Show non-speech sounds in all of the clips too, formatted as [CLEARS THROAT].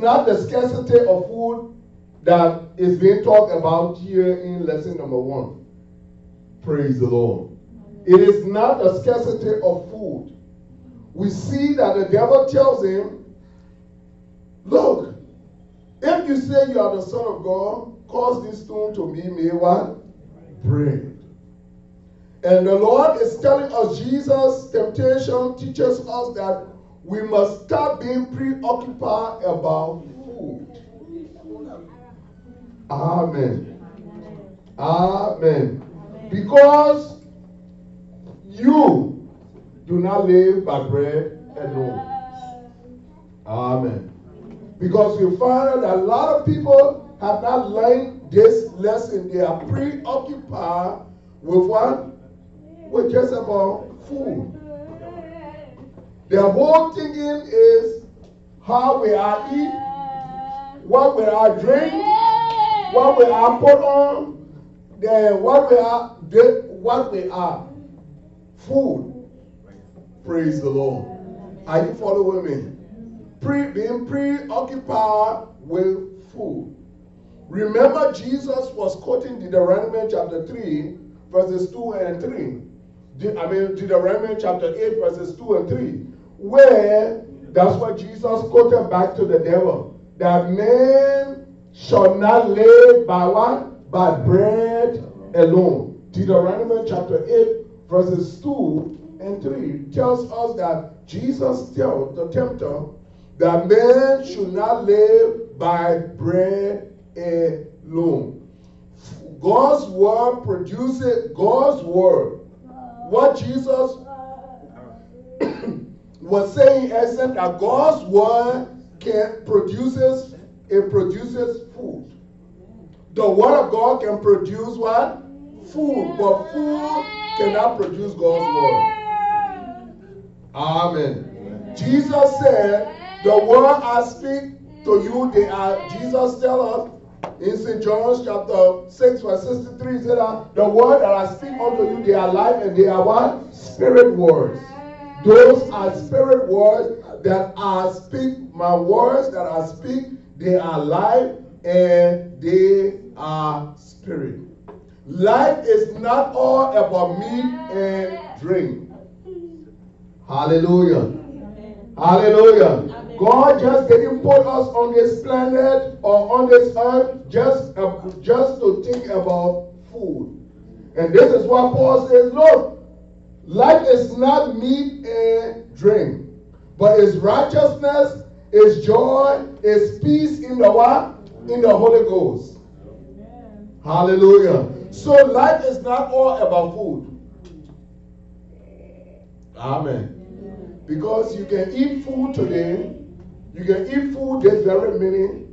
not the scarcity of food that is being talked about here in lesson number one. Praise the Lord. It is not the scarcity of food. We see that the devil tells him, Look, if you say you are the Son of God, cause this stone to be made what? Bread. And the Lord is telling us, Jesus' temptation teaches us that we must stop being preoccupied about food. Amen. Amen. Because you do not live by bread alone. Amen. Because we find that a lot of people have not learned this lesson. They are preoccupied with what? With just about food. Their whole thinking is how we are eat, what we are drink, what we are put on, then what we are what we are. Food. Praise the Lord. Are you following me? Pre, being preoccupied with food. Remember, Jesus was quoting Deuteronomy chapter 3, verses 2 and 3. I mean, Deuteronomy chapter 8, verses 2 and 3 where that's what Jesus quoted back to the devil that man shall not live by what? By bread alone. Deuteronomy chapter 8, verses 2 and 3 tells us that Jesus told the tempter that man should not live by bread alone. God's word produces God's word. What Jesus was saying essence that God's word can produces it produces food. The word of God can produce what? Food, but food cannot produce God's word. Amen. Jesus said, "The word I speak to you, they are." Jesus tell us in St. John's chapter 6, verse 63, he said, The word that I speak unto you, they are life and they are what? Spirit words. Those are spirit words that I speak, my words that I speak, they are life and they are spirit. Life is not all about meat and drink. Hallelujah. Hallelujah. God just didn't put us on this planet or on this earth just, uh, just to think about food. And this is what Paul says, look, Life is not meat and drink, but is righteousness, is joy, is peace in the what? In the Holy Ghost. Amen. Hallelujah. So life is not all about food. Amen. Because you can eat food today, you can eat food this very minute,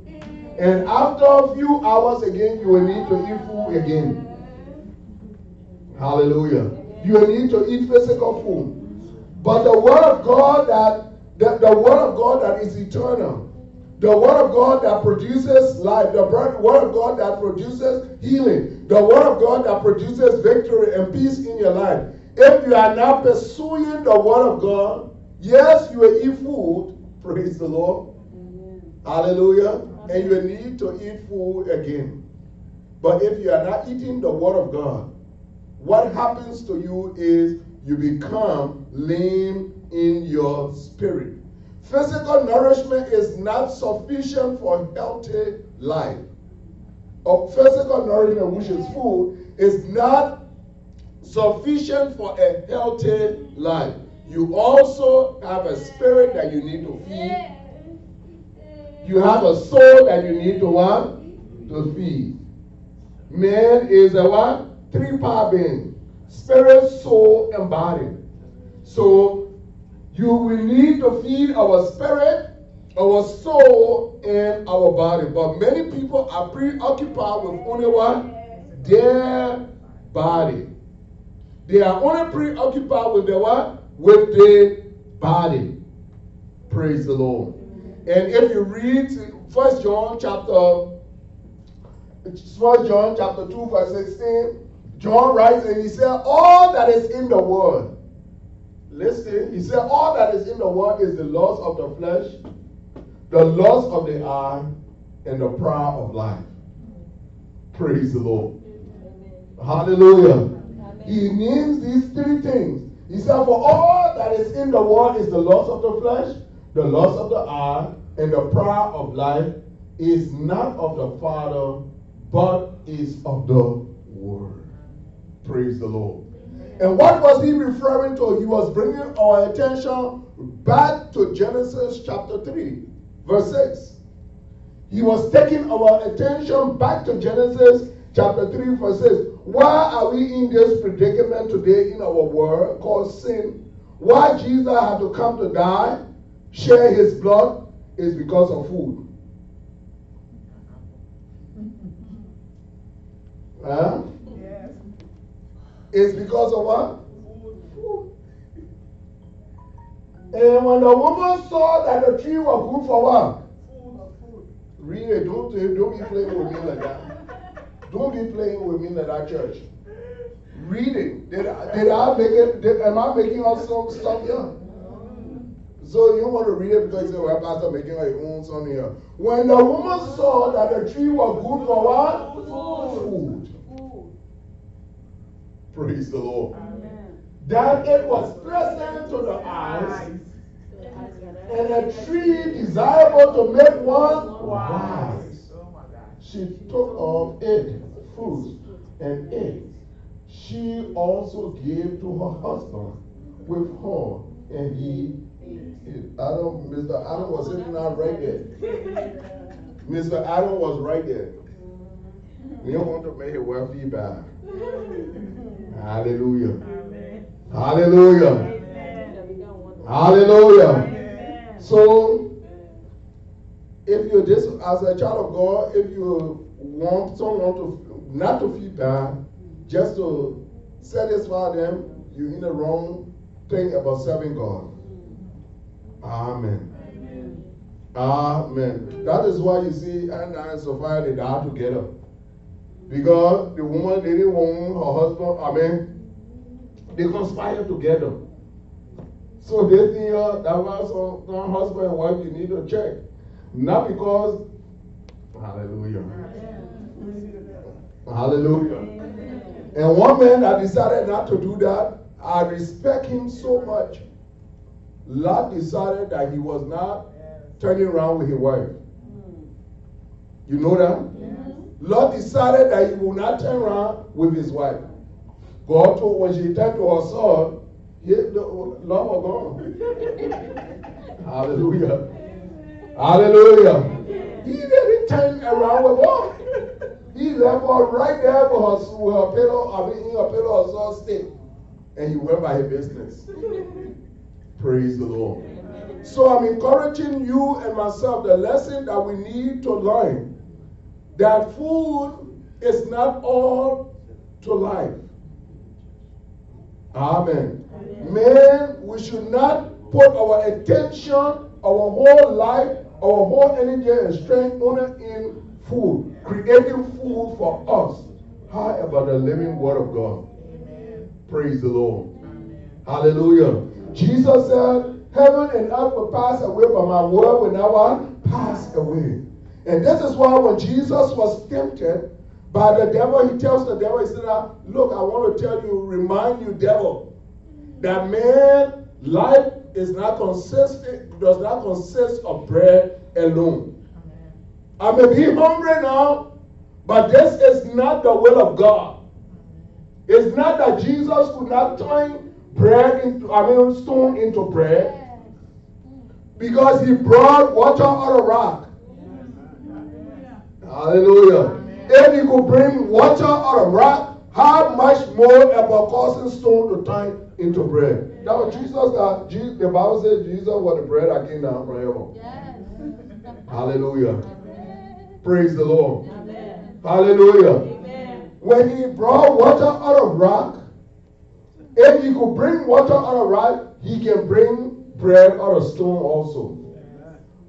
and after a few hours again, you will need to eat food again. Hallelujah you need to eat physical food. But the word of God that the, the word of God that is eternal, the word of God that produces life, the word of God that produces healing, the word of God that produces victory and peace in your life. If you are not pursuing the word of God, yes, you will eat food. [LAUGHS] Praise the Lord. Amen. Hallelujah. Amen. And you need to eat food again. But if you are not eating the word of God, what happens to you is you become lame in your spirit. Physical nourishment is not sufficient for a healthy life. Or physical nourishment, which is food, is not sufficient for a healthy life. You also have a spirit that you need to feed. You have a soul that you need to what? To feed. Man is a what? Three power being spirit, soul, and body. So you will need to feed our spirit, our soul, and our body. But many people are preoccupied with only what? Their body. They are only preoccupied with their what? With the body. Praise the Lord. And if you read First John chapter First John chapter 2, verse 16, John writes and he said, All that is in the world, listen, he said, All that is in the world is the lust of the flesh, the lust of the eye, and the pride of life. Praise the Lord. Hallelujah. He names these three things. He said, For all that is in the world is the lust of the flesh, the lust of the eye, and the pride of life is not of the Father, but is of the Word. Praise the Lord. And what was he referring to? He was bringing our attention back to Genesis chapter 3, verse 6. He was taking our attention back to Genesis chapter 3, verse 6. Why are we in this predicament today in our world called sin? Why Jesus had to come to die, share his blood, is because of food. Huh? It's because of what? And when the woman saw that the tree was good for what? It. Don't, don't be playing with me like that. Don't be playing with me like that, church. Read it. Did, did I make it? Did, am I making up some stuff here? So you don't want to read it because you say, well, Pastor making her own son here. When the woman saw that the tree was good for what? Food. Praise the Lord. Amen. That it was present to the eyes, and a tree desirable to make one wise. Oh she took of it fruit and ate. She also gave to her husband with her, and he Adam, Mr. Adam was sitting down right there. Mr. Adam was right there. We don't want to make it well feedback. Hallelujah. Amen. Hallelujah. Amen. Hallelujah. Amen. So, if you're this as a child of God, if you want someone to not to feel bad, just to satisfy them, you're in the wrong thing about serving God. Amen. Amen. Amen. That is why you see Ananias and Sapphira, they died together. Because the woman didn't want her husband, I mean, they conspired together. So they think uh, that was some, husband and wife you need to check. Not because, hallelujah. Hallelujah. And one man that decided not to do that, I respect him so much. Lot decided that he was not turning around with his wife. You know that? Lot decided that he would not turn around with his wife. God told when she turned to her son, he, the, Lot was gone. [LAUGHS] Hallelujah. Hallelujah. He didn't turn around with her. He left her right there with her, with her pillow, I mean, in her pillow, her stick. And he went by his business. Praise the Lord. So I'm encouraging you and myself the lesson that we need to learn that food is not all to life. Amen. Amen. Man, we should not put our attention, our whole life, our whole energy and strength only in food, creating food for us. How about the living word of God? Amen. Praise the Lord. Amen. Hallelujah. Jesus said, Heaven and earth will pass away, but my word will never pass away. And this is why when Jesus was tempted by the devil, he tells the devil, he said, ah, Look, I want to tell you, remind you, devil, that man, life is not consistent, does not consist of bread alone. I may be hungry now, but this is not the will of God. It's not that Jesus could not turn bread into, I mean, stone into bread. Because he brought water out of rock. Hallelujah. If he could bring water out of rock, how much more about causing stone to turn into bread? That was Jesus that Jesus, the Bible says Jesus was the bread that came down from heaven. Yes. Hallelujah. Amen. Praise the Lord. Amen. Hallelujah. Amen. When he brought water out of rock, if he could bring water out of rock, he can bring bread out of stone also.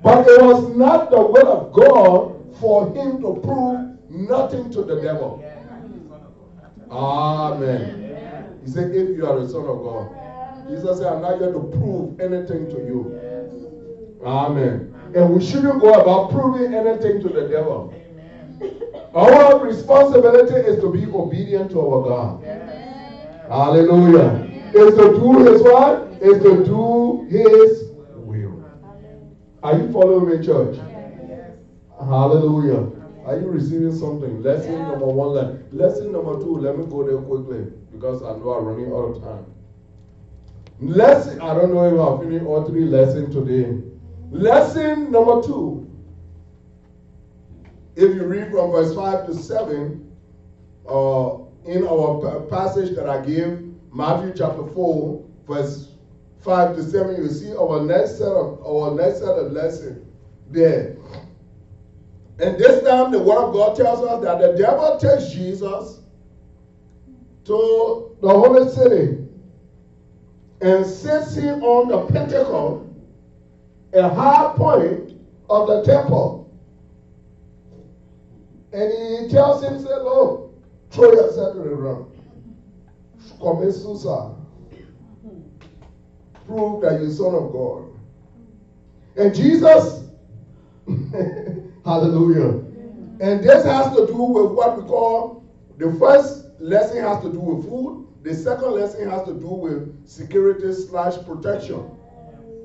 But it was not the will of God for him to prove nothing to the devil. Amen. He said, if you are the Son of God. Jesus said, I'm not here to prove anything to you. Amen. And we shouldn't go about proving anything to the devil. Our responsibility is to be obedient to our God. Hallelujah. Is to do his what? Is to do his will. Are you following me, church? Hallelujah. Are you receiving something? Lesson number one. Lesson number two. Let me go there quickly because I know I'm running out of time. Lesson. I don't know if I'll finish all three lessons today. Lesson number two. If you read from verse 5 to 7, uh, in our passage that I gave, Matthew chapter 4, verse 5 to 7, you see our next set of our next set of lesson there. And this time the word of God tells us that the devil takes Jesus to the holy city and sits him on the pinnacle, a high point of the temple. And he tells him, say, Look, throw yourself to the ground. Commit suicide. Prove that you're son of God. And Jesus, [LAUGHS] hallelujah. And this has to do with what we call the first lesson has to do with food. The second lesson has to do with security slash protection.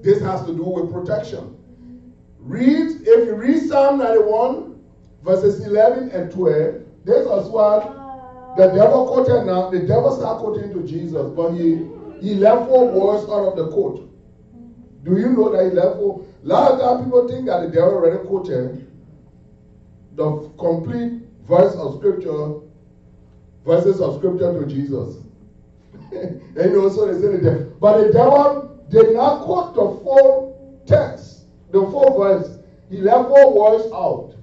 This has to do with protection. Read, if you read Psalm 91, verses 11 and 12, this is what the devil quoted now, the devil started quoting to Jesus, but he, he left four words out of the quote. Do you know that he left four? A lot of times people think that the devil already quoted the complete verse of scripture, verses of scripture to Jesus. [LAUGHS] and you know, so they say the devil. But the devil did not quote the full text, the full verse. He left four words out.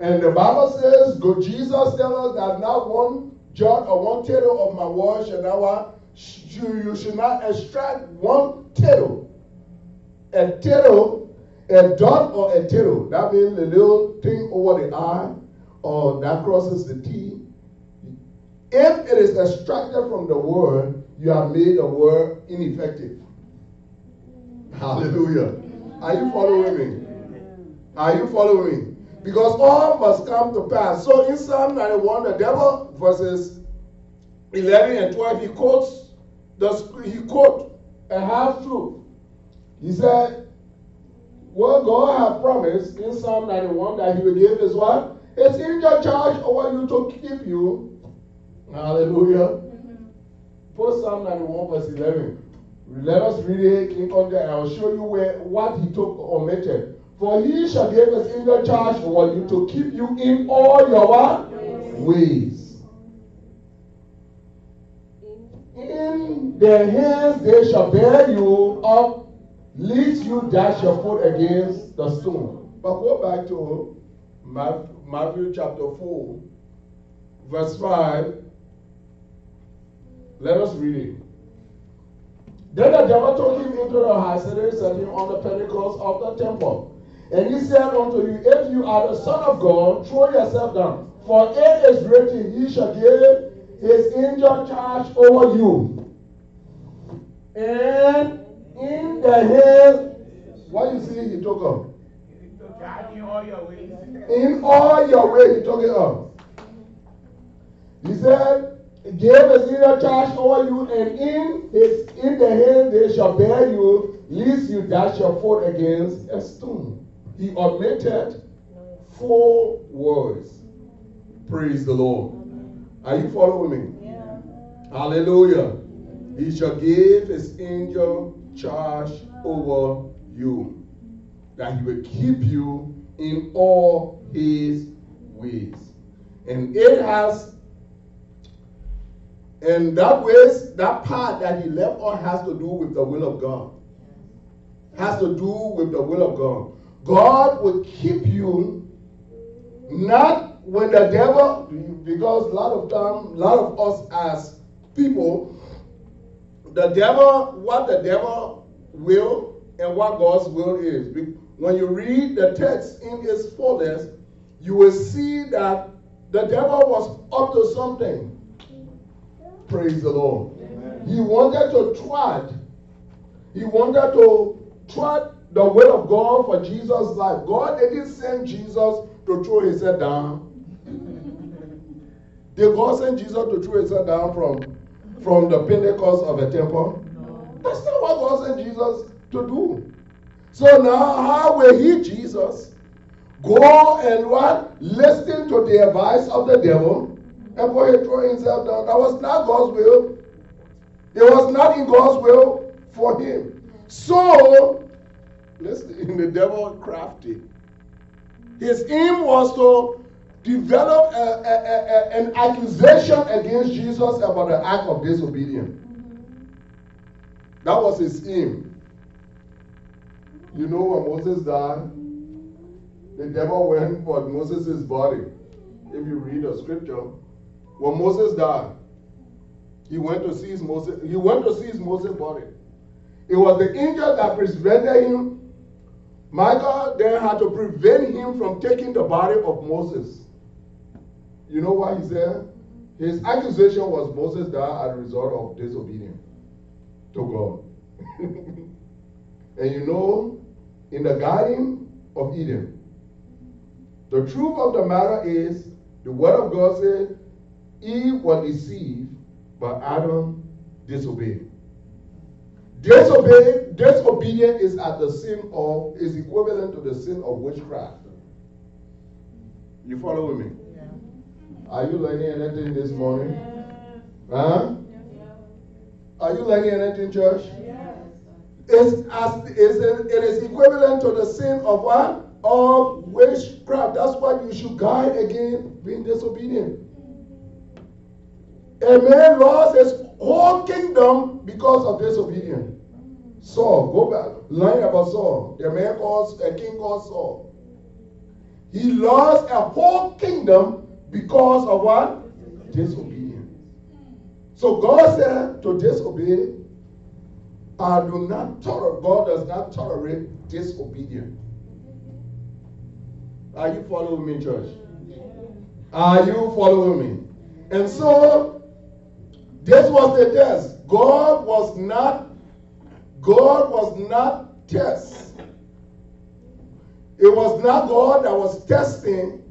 And the Bible says, go Jesus tell us that not one jot or one tittle of my word shall not you should not extract one tittle. A tittle, a dot or a tittle. That means the little thing over the I or that crosses the T. If it is extracted from the word, you have made the word ineffective. Hallelujah. Are you following me? Are you following me? Because all must come to pass. So in Psalm 91, the devil, verses 11 and 12, he quotes, the, he quote a half truth. He said, what God has promised in Psalm 91 that he will give is what? It's in your charge over you to keep you. Hallelujah. Mm-hmm. Put Psalm 91 verse 11. Let us read it in context. I'll show you where what he took omitted. For he shall give his angel charge over you to keep you in all your what? Ways. In their hands they shall bear you up, lest you dash your foot against the stone. But go back to Matthew chapter 4, verse 5. Let us read it. Then the devil took him into the house and set him on the pinnacles of the temple and he said unto you, If you are the Son of God, throw yourself down. For it is written, He shall give his angel charge over you. And in the hand, what you see, he took up. In all your ways. In all your ways, he took it up. He said, gave his angel charge over you, and in his in the hand they shall bear you, lest you dash your foot against a stone he omitted four words. Praise the Lord. Are you following me? Yeah. Hallelujah. He shall give his angel charge over you, that he will keep you in all his ways. And it has, and that ways, that part that he left on has to do with the will of God. Has to do with the will of God. God will keep you not when the devil, because a lot of time, a lot of us as people, the devil, what the devil will and what God's will is. When you read the text in its fullness, you will see that the devil was up to something. Praise the Lord. Amen. He wanted to try. He wanted to try the will of God for Jesus' life. God didn't send Jesus to throw his head down. [LAUGHS] Did God send Jesus to throw his head down from, from the pinnacles of a temple? No. That's not what God sent Jesus to do. So now, how will he, Jesus, go and what? Listen to the advice of the devil and go and throw himself down. That was not God's will. It was not in God's will for him. So, listen, [LAUGHS] the devil crafty. His aim was to develop a, a, a, an accusation against Jesus about the act of disobedience. That was his aim. You know, when Moses died, the devil went for Moses' body. If you read the scripture, when Moses died, he went to seize Moses. He went to seize Moses' body. It was the angel that prevented him. Michael then had to prevent him from taking the body of Moses. You know why he said? His accusation was Moses died as a result of disobedience to God. [LAUGHS] and you know, in the Garden of Eden, the truth of the matter is the Word of God said Eve was deceived, but Adam disobeyed. Disobey, disobedience is at the sin of, is equivalent to the sin of witchcraft. You follow me? Are you learning anything this morning? Huh? Are you learning anything, church? It's as, is it, is equivalent to the sin of what? Of witchcraft. That's why you should guard against being disobedient. A man lost his whole kingdom because of disobedience. Saul, go back, learn about Saul. The man called a king called Saul. He lost a whole kingdom because of what? Disobedience. So God said to disobey, I do not tolerate, God does not tolerate disobedience. Are you following me, church? Are you following me? And so this was the test. God was not, God was not test. It was not God that was testing.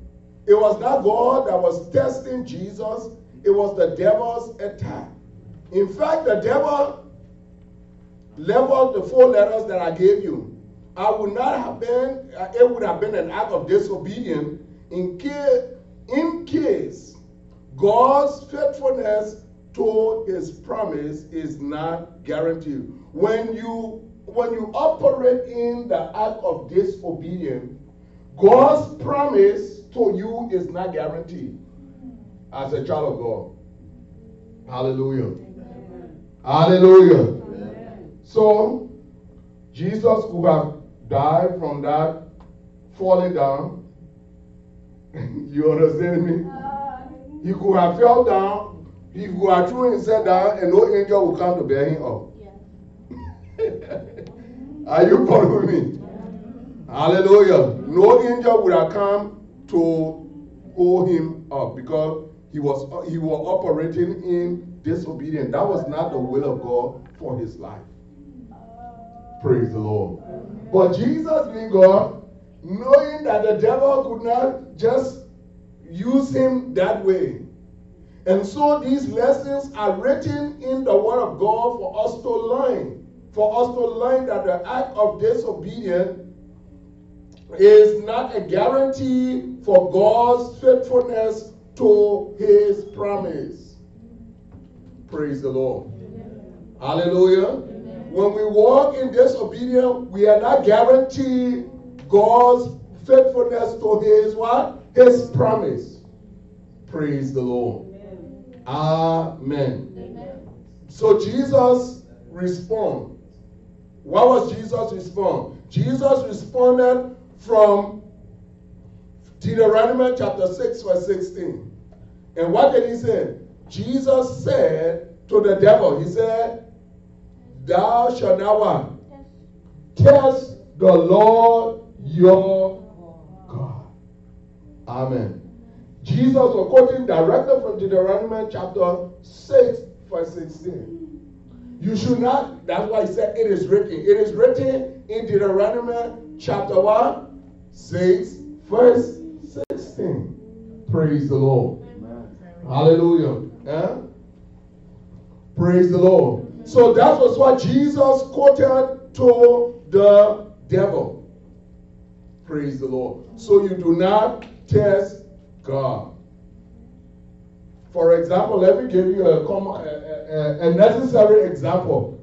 It was not God that was testing Jesus. It was the devil's attack. In fact, the devil leveled the four letters that I gave you. I would not have been, uh, it would have been an act of disobedience in case, in case God's faithfulness to his promise is not guaranteed. When you when you operate in the act of disobedience, God's promise to you is not guaranteed as a child of God. Hallelujah. Amen. Hallelujah. Amen. So, Jesus could have died from that falling down. [LAUGHS] you understand me? He could have fell down he could have thrown himself down and no angel would come to bear him up. Yeah. [LAUGHS] Are you following me? Yeah. Hallelujah. No angel would have come to hold him up because he was he was operating in disobedience. That was not the will of God for his life. Praise the Lord. But Jesus being God, knowing that the devil could not just use him that way, and so these lessons are written in the Word of God for us to learn. For us to learn that the act of disobedience is not a guarantee for God's faithfulness to his promise. Praise the Lord. Amen. Hallelujah. Amen. When we walk in disobedience, we are not guaranteed God's faithfulness to his what? His promise. Praise the Lord. Amen. Amen. So Jesus responded. What was Jesus' response? Jesus responded from Deuteronomy chapter 6, verse 16. And what did he say? Jesus said to the devil, He said, Thou shalt not what? Test the Lord your God. Amen. Jesus was quoting directly from Deuteronomy chapter 6, verse 16. You should not, that's why he said it is written. It is written in Deuteronomy chapter 1, 6, verse 16. Praise the Lord. Amen. Hallelujah. Yeah? Praise the Lord. So that was what Jesus quoted to the devil. Praise the Lord. So you do not test God. For example, let me give you a, a, a necessary example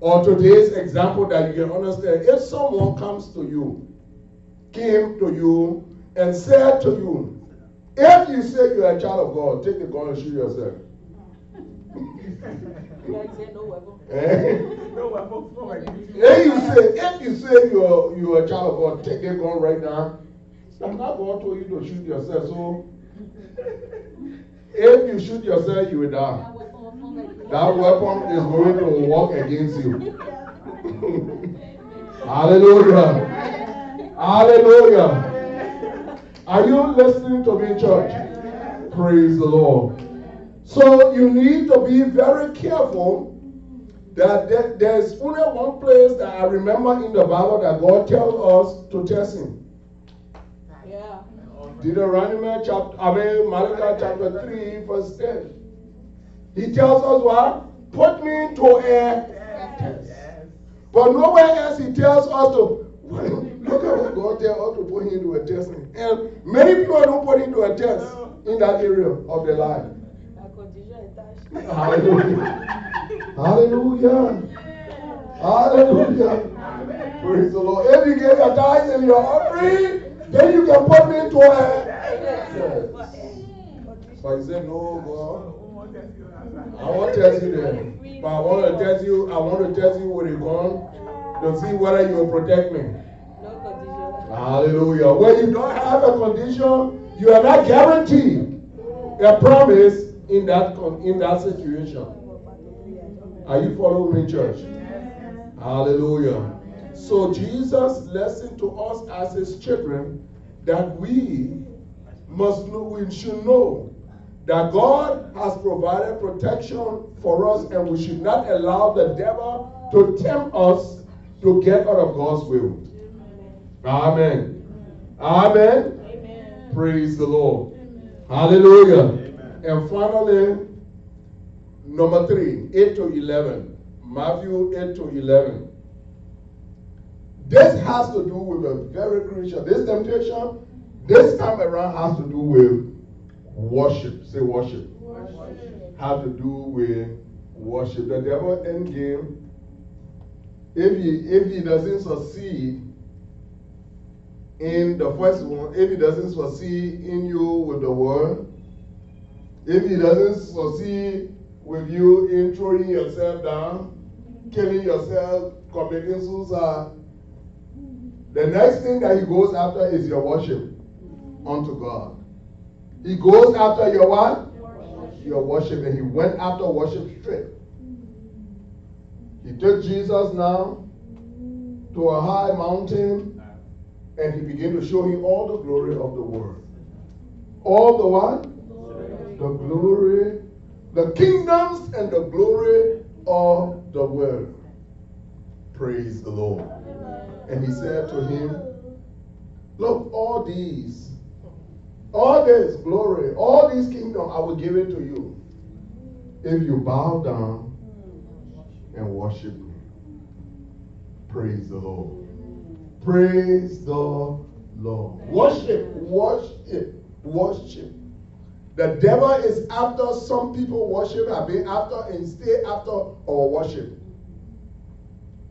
or today's example that you can understand. If someone comes to you, came to you, and said to you, if you say you're a child of God, take the gun and shoot yourself. [LAUGHS] eh? If you say, if you say you're you're a child of God, take a gun right now. I'm not going to you to shoot yourself. So if you shoot yourself, you will die. That weapon is going to work against you. [LAUGHS] Hallelujah. Hallelujah. Are you listening to me, church? Praise the Lord. So you need to be very careful that there's only one place that I remember in the Bible that God tells us to test him. Yeah. Deuteronomy chapter, I mean Malachi chapter 3, verse 10. He tells us what? Put me to a test. But nowhere else he tells us to look at what God tells us to put him to a test. And many people don't put him to a test in that area of their life. Hallelujah. Hallelujah. Hallelujah. Praise the Lord. If you give your tithes and your offering, then you can put me to a yes. So he said, No, God. I want to test you then. But I want to test you, I want to test you with a gun to see whether you will protect me. No condition. Hallelujah. When you don't have a condition, you are not guaranteed a promise in that in that situation. Are you following me, church? Hallelujah. So Jesus lesson to us as his children that we must know, we should know that God has provided protection for us and we should not allow the devil to tempt us to get out of God's will. Amen. Amen. Amen. Praise the Lord. Amen. Hallelujah. Amen. And finally, number three, 8 to 11. Matthew 8 to 11. This has to do with a very crucial, this temptation, this time around has to do with worship. Say worship. worship. Have to do with worship. The devil end game, if he if he doesn't succeed in the first one, if he doesn't succeed in you with the word, if he doesn't succeed with you in throwing yourself down, killing yourself, committing suicide, the next thing that he goes after is your worship unto God. He goes after your what? Your worship. And he went after worship straight. He took Jesus now to a high mountain and he began to show him all the glory of the world. All the what? The glory, the kingdoms and the glory of the world. Praise the Lord. And he said to him, Look, all these all this glory, all these kingdoms, I will give it to you. If you bow down and worship me. Praise the Lord. Praise the Lord. Worship, worship, worship. The devil is after some people worship, have been after and stay after our worship.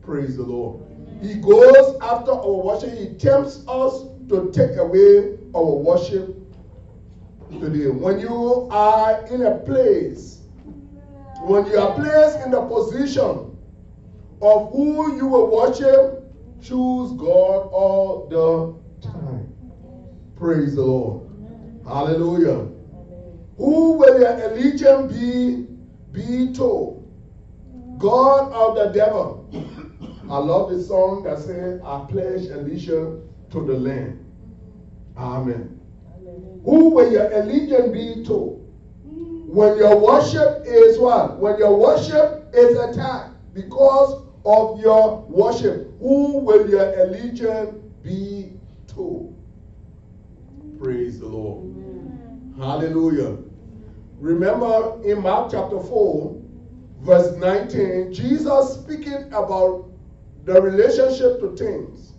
Praise the Lord. He goes after our worship. He tempts us to take away our worship today. When you are in a place, when you are placed in the position of who you will worship, choose God all the time. Praise the Lord. Hallelujah. Who will your allegiance be, be to? God or the devil? I love the song that says, I pledge allegiance to the Lamb. Amen. Who will your allegiance be to? When your worship is what? When your worship is attacked. Because of your worship. Who will your allegiance be to? Praise the Lord. Amen. Hallelujah. Remember in Mark chapter 4, verse 19, Jesus speaking about the relationship to things.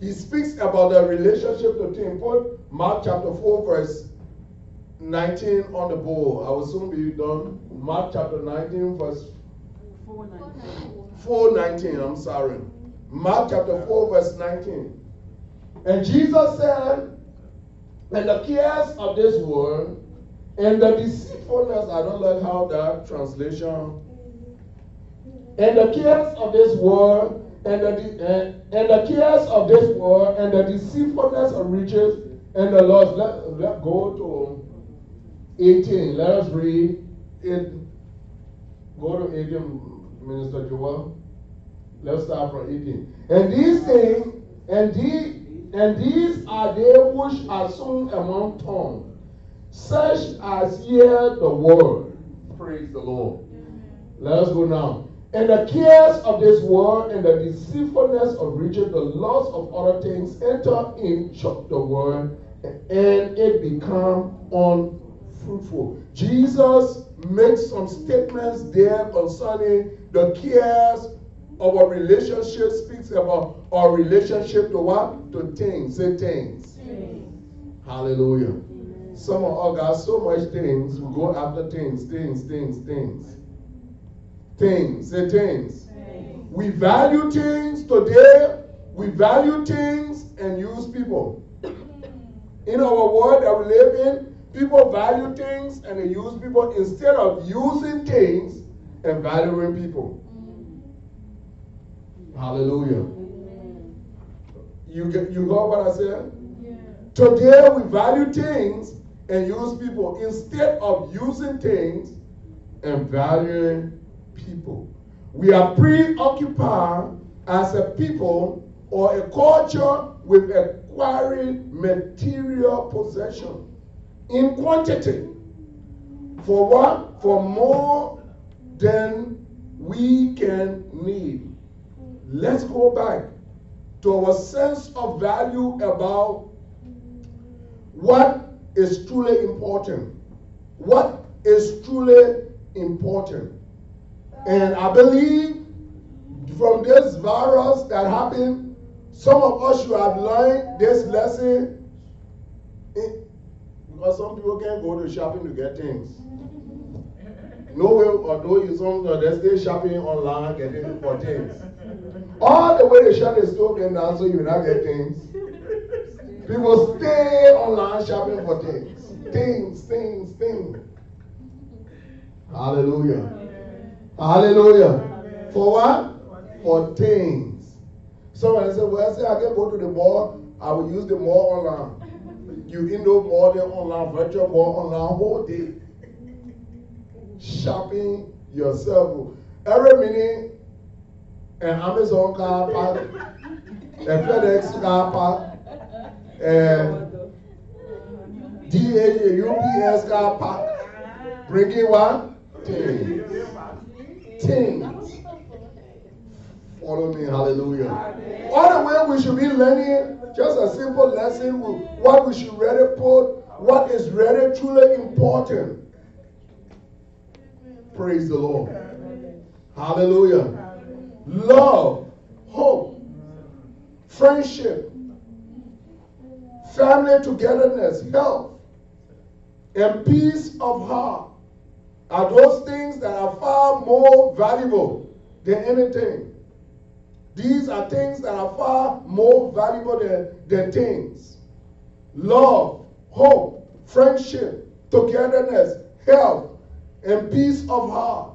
He speaks about the relationship to things. Put Mark chapter 4, verse 19 on the board. I will soon be done. Mark chapter 19, verse 419. 419, I'm sorry. Mark chapter 4, verse 19. And Jesus said, And the cares of this world and the deceitfulness, I don't like how that translation, and the cares of this world and the, and, eh, and the cares of this world and the deceitfulness of riches and the loss. Let, let go to 18. Let us read it. Go to 18, Minister Joel. Let's start from 18. And these things, and these, and these are they which are sown among thorns, such as hear the word. Praise the Lord. Let us go now. And the cares of this world and the deceitfulness of riches, the loss of other things enter into the world, and it become un fruitful. Jesus makes some statements there concerning the cares of our relationship, speaks about our relationship to what? To things. Say things. Hallelujah. Amen. Some of us got so much things, we go after things, things, things, things. Things. Say things. things. We value things today. We value things and use people. Mm. In our world that we live in, People value things and they use people instead of using things and valuing people. Mm. Hallelujah. You get you got what I said? Yeah. Today we value things and use people instead of using things and valuing people. We are preoccupied as a people or a culture with acquiring material possession in quantity. For what? For more than we can need. Let's go back to our sense of value about what is truly important. What is truly important. And I believe from this virus that happened, some of us should have learned this lesson because some people can't go to shopping to get things. No way, although you some they stay shopping online getting for things. All the way they shut the store down so you will not get things. People stay online shopping for things. Things, things, things. Hallelujah. Hallelujah. For what? For things. Someone said, Well, I say I can go to the mall, I will use the mall online. You do more than online, virtual more online whole day. Shopping yourself. Every minute, an Amazon car park, a FedEx car park, a DHL, UPS car park, bringing? Things. Things. Follow me, hallelujah. All the way we should be learning just a simple lesson what we should really put, what is really truly important. Praise the Lord. Hallelujah. Love, hope, friendship, family togetherness, health, and peace of heart are those things that are far more valuable than anything. These are things that are far more valuable than, than things. Love, hope, friendship, togetherness, health, and peace of heart.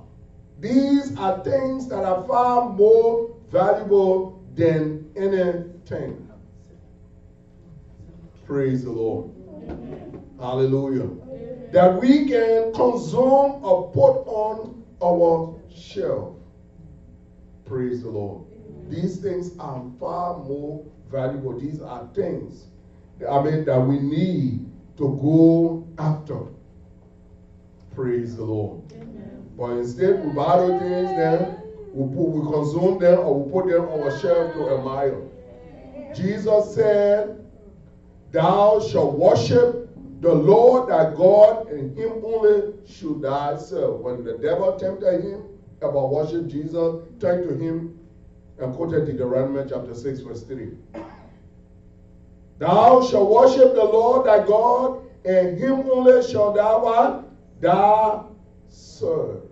These are things that are far more valuable than anything. Praise the Lord. Hallelujah. That we can consume or put on our shelf. Praise the Lord. These things are far more valuable. These are things, I mean, that we need to go after. Praise the Lord. Amen. But instead, we those things, then we, put, we consume them or we put them on a shelf to admire. Jesus said, Thou shalt worship the Lord thy God, and him only should thou serve. When the devil tempted him about worship Jesus, turned to him and quoted Deuteronomy chapter 6, verse 3. Thou shalt worship the Lord thy God, and him only shall thou what? Thou serve.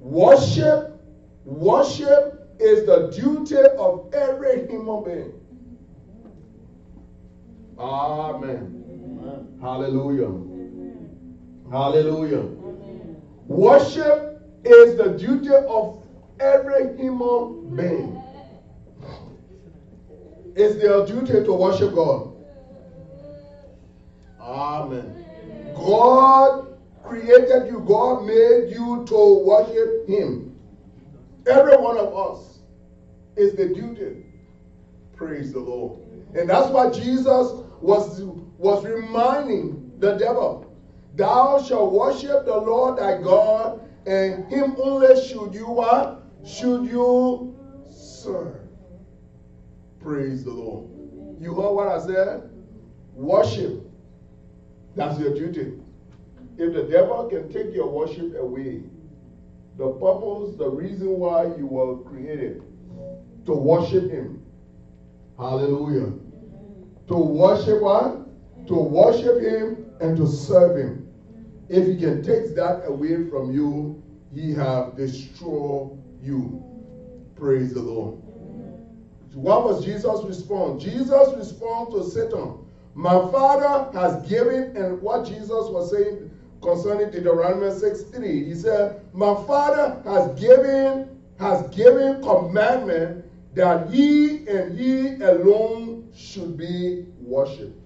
Worship, worship is the duty of every human being. Amen. Amen. Hallelujah. Amen. Hallelujah. Amen. Worship is the duty of every human being. It's their duty to worship God. Amen. God created you, God made you to worship Him. Every one of us is the duty. Praise the Lord. And that's why Jesus was, was reminding the devil, Thou shalt worship the Lord thy God, and him only should you what? Should you serve. Praise the Lord. You heard what I said? Worship. That's your duty. If the devil can take your worship away, the purpose, the reason why you were created, to worship him. Hallelujah. To worship what? To worship him and to serve him. If he can take that away from you, he have destroyed you. Praise the Lord. What was Jesus' response? Jesus' response to Satan. My Father has given, and what Jesus was saying concerning Deuteronomy 6 3, he said, My Father has given, has given commandment that he and he alone should be worshipped.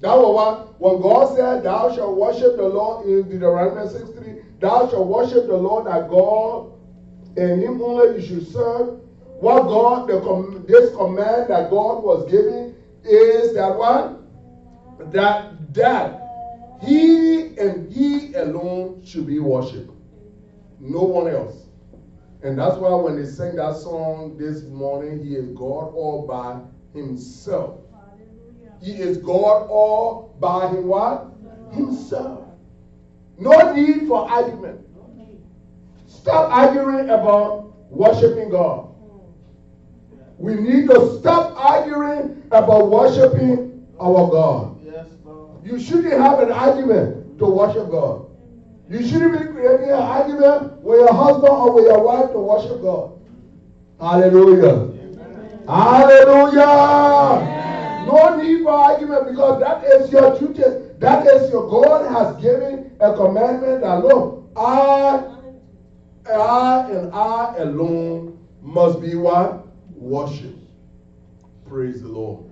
That was what, when God said, Thou shalt worship the Lord in Deuteronomy 6 3, Thou shalt worship the Lord thy God, and him only you should serve. What God, the, this command that God was giving is that what? That, that he and he alone should be worshipped. No one else. And that's why when they sang that song this morning, he is God all by himself. Hallelujah. He is God all by him what? Himself. No need for argument. Stop arguing about worshiping God. We need to stop arguing about worshiping our God. Yes, you shouldn't have an argument to worship God. You shouldn't be creating an argument with your husband or with your wife to worship God. Hallelujah. Amen. Hallelujah. Amen. No need for argument because that is your duty. That is your God has given a commandment that look, I I and I alone must be what? Worship. Praise the Lord.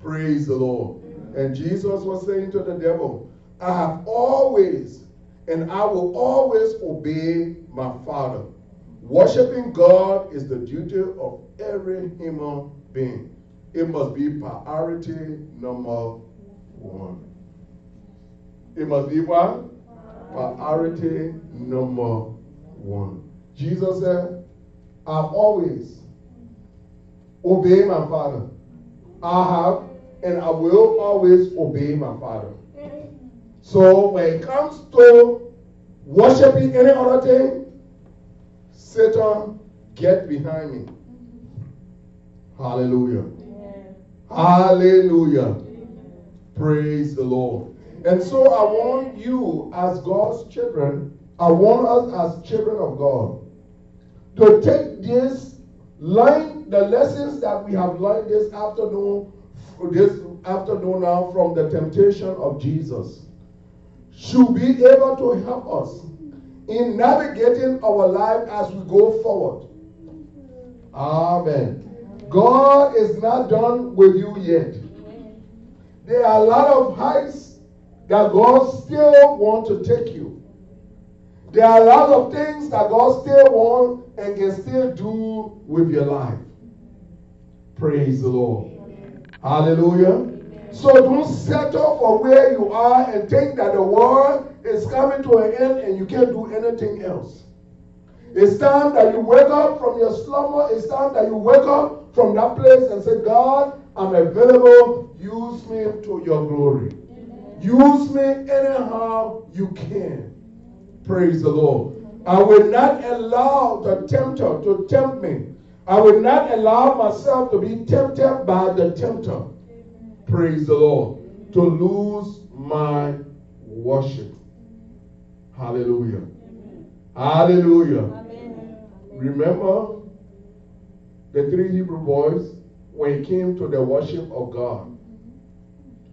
Praise the Lord. And Jesus was saying to the devil, I have always and I will always obey my Father. Worshipping God is the duty of every human being. It must be priority number one. It must be what? Priority number one. Jesus said, I've always obeyed my Father. I have and I will always obey my Father. So when it comes to worshiping any other thing, Satan, get behind me. Hallelujah. Hallelujah. Praise the Lord. And so I want you, as God's children, I want us as children of God to take this, learn the lessons that we have learned this afternoon, this afternoon now from the temptation of Jesus, should be able to help us in navigating our life as we go forward. Amen. God is not done with you yet. There are a lot of heights that God still wants to take you. There are a lot of things that God still wants and can still do with your life. Praise the Lord. Amen. Hallelujah. Amen. So don't settle for where you are and think that the world is coming to an end and you can't do anything else. It's time that you wake up from your slumber. It's time that you wake up from that place and say, God, I'm available. Use me to your glory. Use me anyhow you can. Praise the Lord. I will not allow the tempter to tempt me. I will not allow myself to be tempted by the tempter. Praise the Lord. To lose my worship. Hallelujah. Hallelujah. Remember the three Hebrew boys when it came to the worship of God.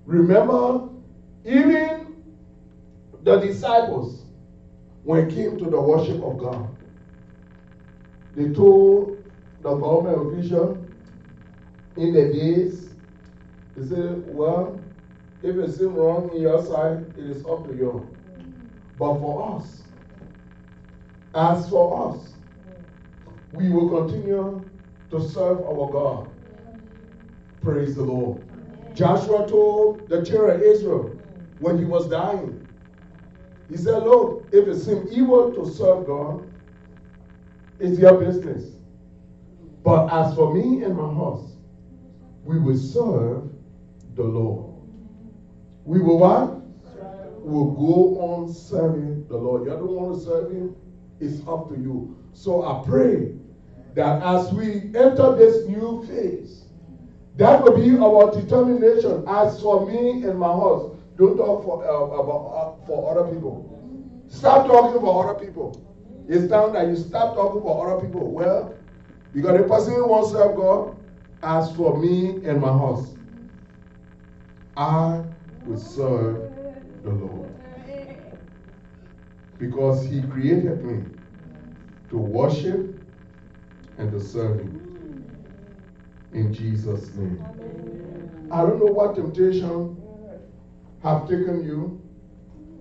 Remember, even the disciples, when it came to the worship of God, they told the government official in the days, they said, well, if it seems wrong in your side, it is up to you. But for us, as for us, we will continue to serve our God. Praise the Lord. Joshua told the children of Israel when he was dying, he said, Lord, if it seems evil to serve God, it's your business. But as for me and my house, we will serve the Lord. We will what? We will go on serving the Lord. You don't want to serve Him? It's up to you. So I pray that as we enter this new phase, that will be our determination. As for me and my house, don't talk for, uh, about, uh, for other people. Stop talking for other people. It's time that you stop talking for other people. Well, because the person who wants to serve God, as for me and my house, I will serve the Lord. Because He created me to worship and to serve Him. In Jesus' name. I don't know what temptation have taken you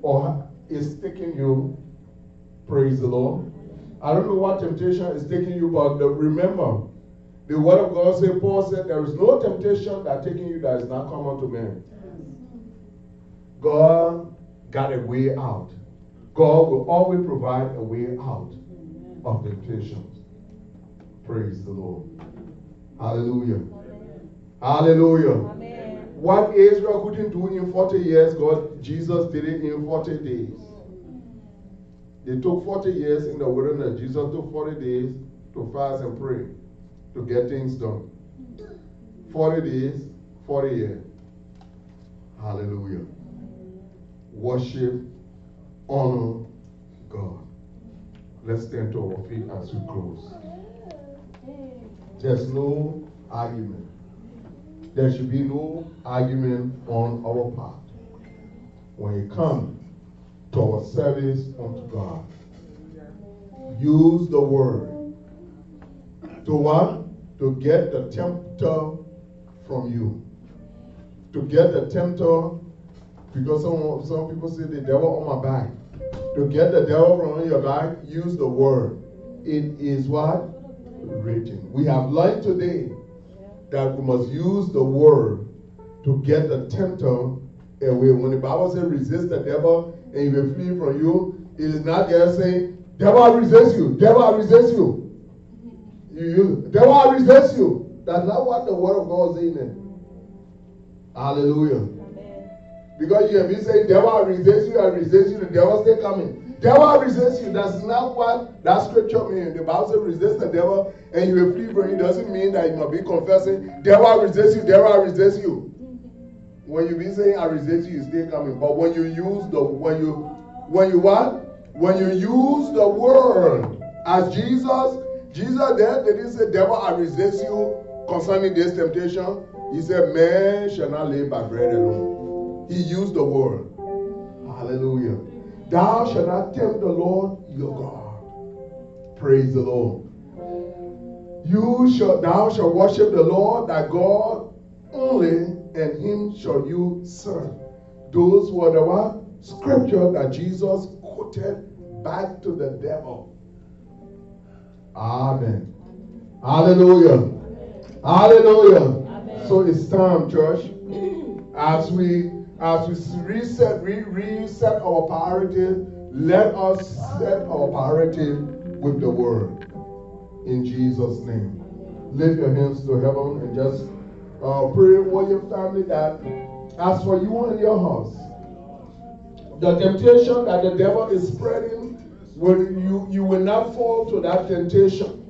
or is taking you. Praise the Lord. I don't know what temptation is taking you, but remember, the word of God said, Paul said, there is no temptation that taking you that is not common to man. God got a way out. God will always provide a way out of temptations. Praise the Lord. Hallelujah. Hallelujah. Amen. What Israel couldn't do in 40 years, God, Jesus did it in 40 days. They took 40 years in the wilderness. Jesus took 40 days to fast and pray to get things done. 40 days, 40 years. Hallelujah. Worship, honor God. Let's stand to our feet as we close. There's no argument. There should be no argument on our part. When it comes to our service unto God, use the word to what? To get the tempter from you. To get the tempter, because some, some people say the devil on my back. To get the devil from your back, use the word. It is what? written. We have learned today that we must use the word to get the tempter away. When the Bible says resist the devil and he will flee from you, it is not just saying, devil I resist you, devil I resist you. You use devil I resist you. That's not what the word of God is saying. Hallelujah. Because you have been saying, devil I resist you, I resist you, the devil still coming. Devil resists you. That's not what that scripture means. The Bible says resist the devil and you will flee from him. Doesn't mean that you must be confessing, devil resists you, devil resists you. When you be saying I resist you, you still coming. But when you use the when you when you what? When you use the word as Jesus, Jesus there, they didn't say, Devil, I resist you concerning this temptation. He said, Man shall not live by bread alone. He used the word. Hallelujah. Thou shalt not tempt the Lord your God. Praise the Lord. You shall thou shalt worship the Lord thy God only, and him shall you serve. Those were the what? Scripture that Jesus quoted back to the devil. Amen. Hallelujah. Hallelujah. Amen. So it's time, church, [CLEARS THROAT] as we as we reset, re reset our priority, let us set our priority with the word. In Jesus' name. Lift your hands to heaven and just uh, pray for your family that as for you and your house, the temptation that the devil is spreading, will, you, you will not fall to that temptation.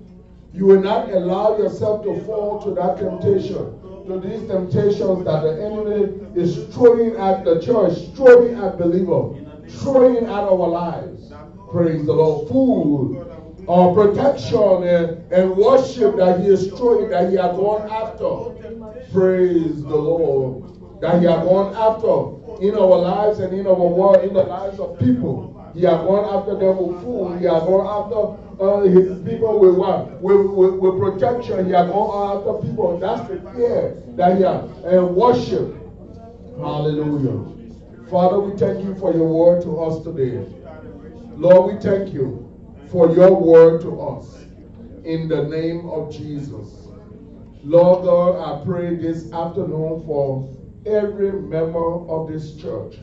You will not allow yourself to fall to that temptation, to these temptations that the enemy is throwing at the church, throwing at believers, throwing at our lives. Praise the Lord. Food, or protection and, and worship that he is throwing, that he has gone after. Praise the Lord. That he has gone after in our lives and in our world, in the lives of people. He has gone after them with food. He has gone after uh, his people with what? With, with, with protection. He has gone after people. That's the fear that he has. And worship. Hallelujah. Father, we thank you for your word to us today. Lord, we thank you for your word to us. In the name of Jesus. Lord God, I pray this afternoon for every member of this church.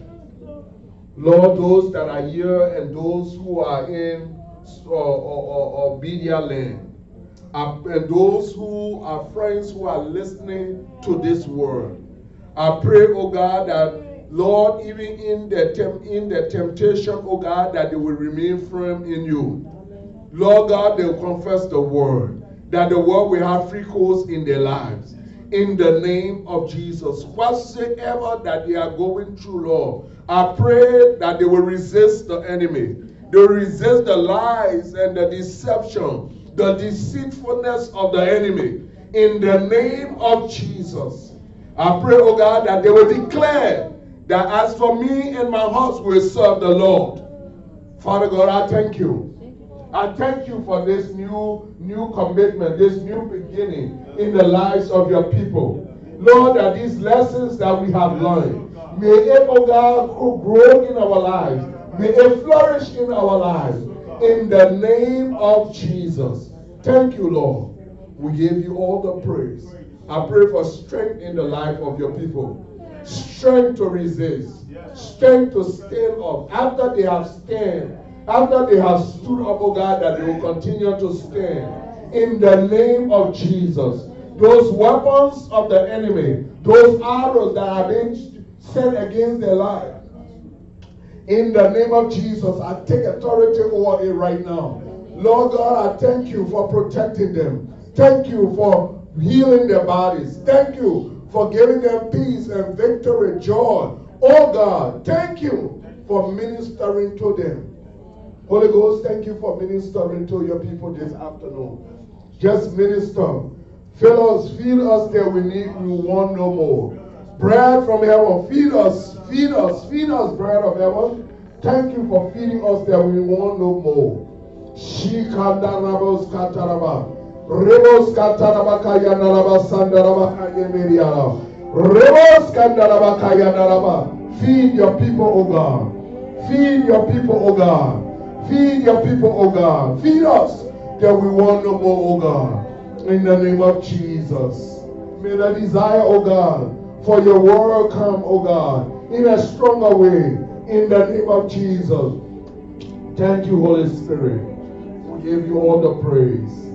Lord, those that are here and those who are in uh, or, uh, uh, media land, and those who are friends who are listening to this word. I pray, oh God, that Lord, even in the in the temptation, oh God, that they will remain firm in you. Lord God, they will confess the word, that the word will have free course in their lives. In the name of Jesus, whatsoever that they are going through, Lord, I pray that they will resist the enemy. They resist the lies and the deception, the deceitfulness of the enemy. In the name of Jesus, I pray, oh God, that they will declare that as for me and my house will serve the Lord. Father God, I thank you. I thank you for this new, new commitment, this new beginning in the lives of your people. Lord, that these lessons that we have learned, may it, oh God, grow in our lives. May it flourish in our lives. In the name of Jesus. Thank you, Lord. We give you all the praise. I pray for strength in the life of your people. Strength to resist. Strength to stand up. After they have stand, after they have stood up, oh God, that they will continue to stand. In the name of Jesus. Those weapons of the enemy, those arrows that are being sent against their life. In the name of Jesus, I take authority over it right now. Lord God, I thank you for protecting them. Thank you for healing their bodies. Thank you for giving them peace and victory, joy. Oh God, thank you for ministering to them. Holy Ghost, thank you for ministering to your people this afternoon. Just minister. Fill us, feed us till we need, we want no more. Bread from heaven, feed us, feed us, feed us, bread of heaven. Thank you for feeding us till we want no more. Shikandarabos kataraba. Rebos kataraba kayanaraba sandaraba kayemiriara. Rebos kandaraba kayanaraba. Feed your people, O God. Feed your people, O God. Feed your people, oh God. Feed us that we want no more, oh God. In the name of Jesus. May the desire, oh God, for your word come, oh God, in a stronger way. In the name of Jesus. Thank you, Holy Spirit. We give you all the praise.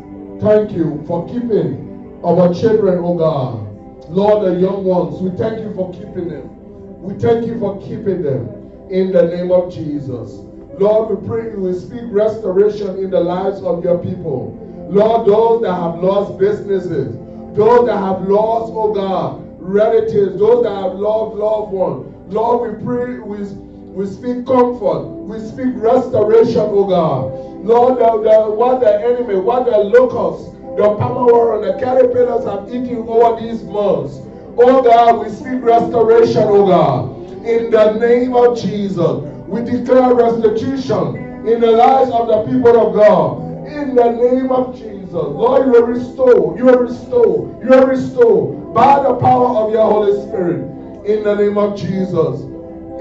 Thank you for keeping our children, oh God. Lord, the young ones, we thank you for keeping them. We thank you for keeping them in the name of Jesus. Lord, we pray you will speak restoration in the lives of your people. Lord, those that have lost businesses, those that have lost, oh God, relatives, those that have lost loved ones. Lord, we pray, we, we speak comfort, we speak restoration, oh God. Lord, the, the, what the enemy, what the locusts, the palmer and the caterpillars have eaten over these months. Oh God, we speak restoration, oh God. In the name of Jesus. We declare restitution in the lives of the people of God. In the name of Jesus. Lord, you will restore. You will restore. You will restore by the power of your Holy Spirit. In the name of Jesus.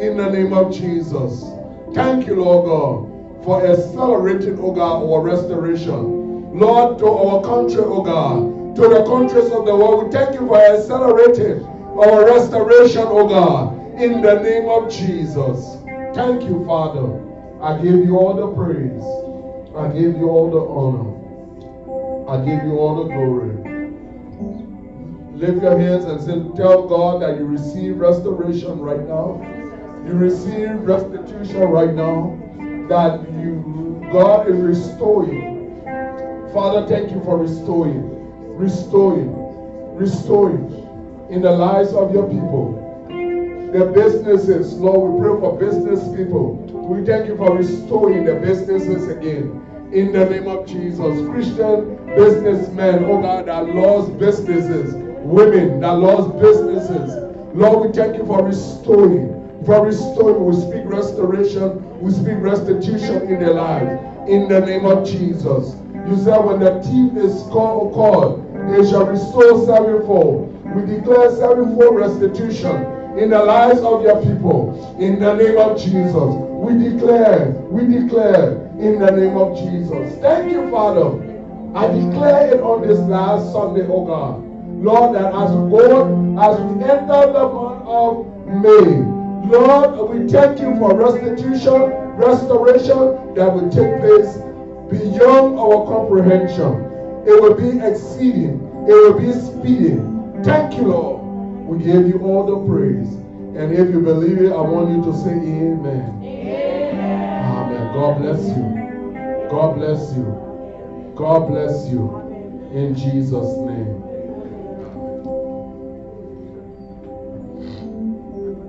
In the name of Jesus. Thank you, Lord God, for accelerating, oh God, our restoration. Lord, to our country, oh God, to the countries of the world, we thank you for accelerating our restoration, oh God, in the name of Jesus. Thank you, Father. I give you all the praise. I give you all the honor. I give you all the glory. Lift your hands and say, tell God that you receive restoration right now. You receive restitution right now. That you, God is restoring. Father, thank you for restoring, restoring, restoring in the lives of your people. The businesses, Lord, we pray for business people. We thank you for restoring the businesses again in the name of Jesus. Christian businessmen, oh God, that lost businesses, women that lost businesses. Lord, we thank you for restoring. For restoring, we speak restoration, we speak restitution in their lives. In the name of Jesus. You said when the thief is called, called they shall restore sevenfold. We declare sevenfold restitution in the lives of your people. In the name of Jesus. We declare, we declare in the name of Jesus. Thank you, Father. I declare it on this last Sunday, oh God. Lord, that as we as we enter the month of May, Lord, we thank you for restitution, restoration that will take place beyond our comprehension. It will be exceeding, it will be speeding. Thank you, Lord. We give you all the praise. And if you believe it, I want you to say amen. Amen. Amen. God bless you. God bless you. God bless you. In Jesus' name.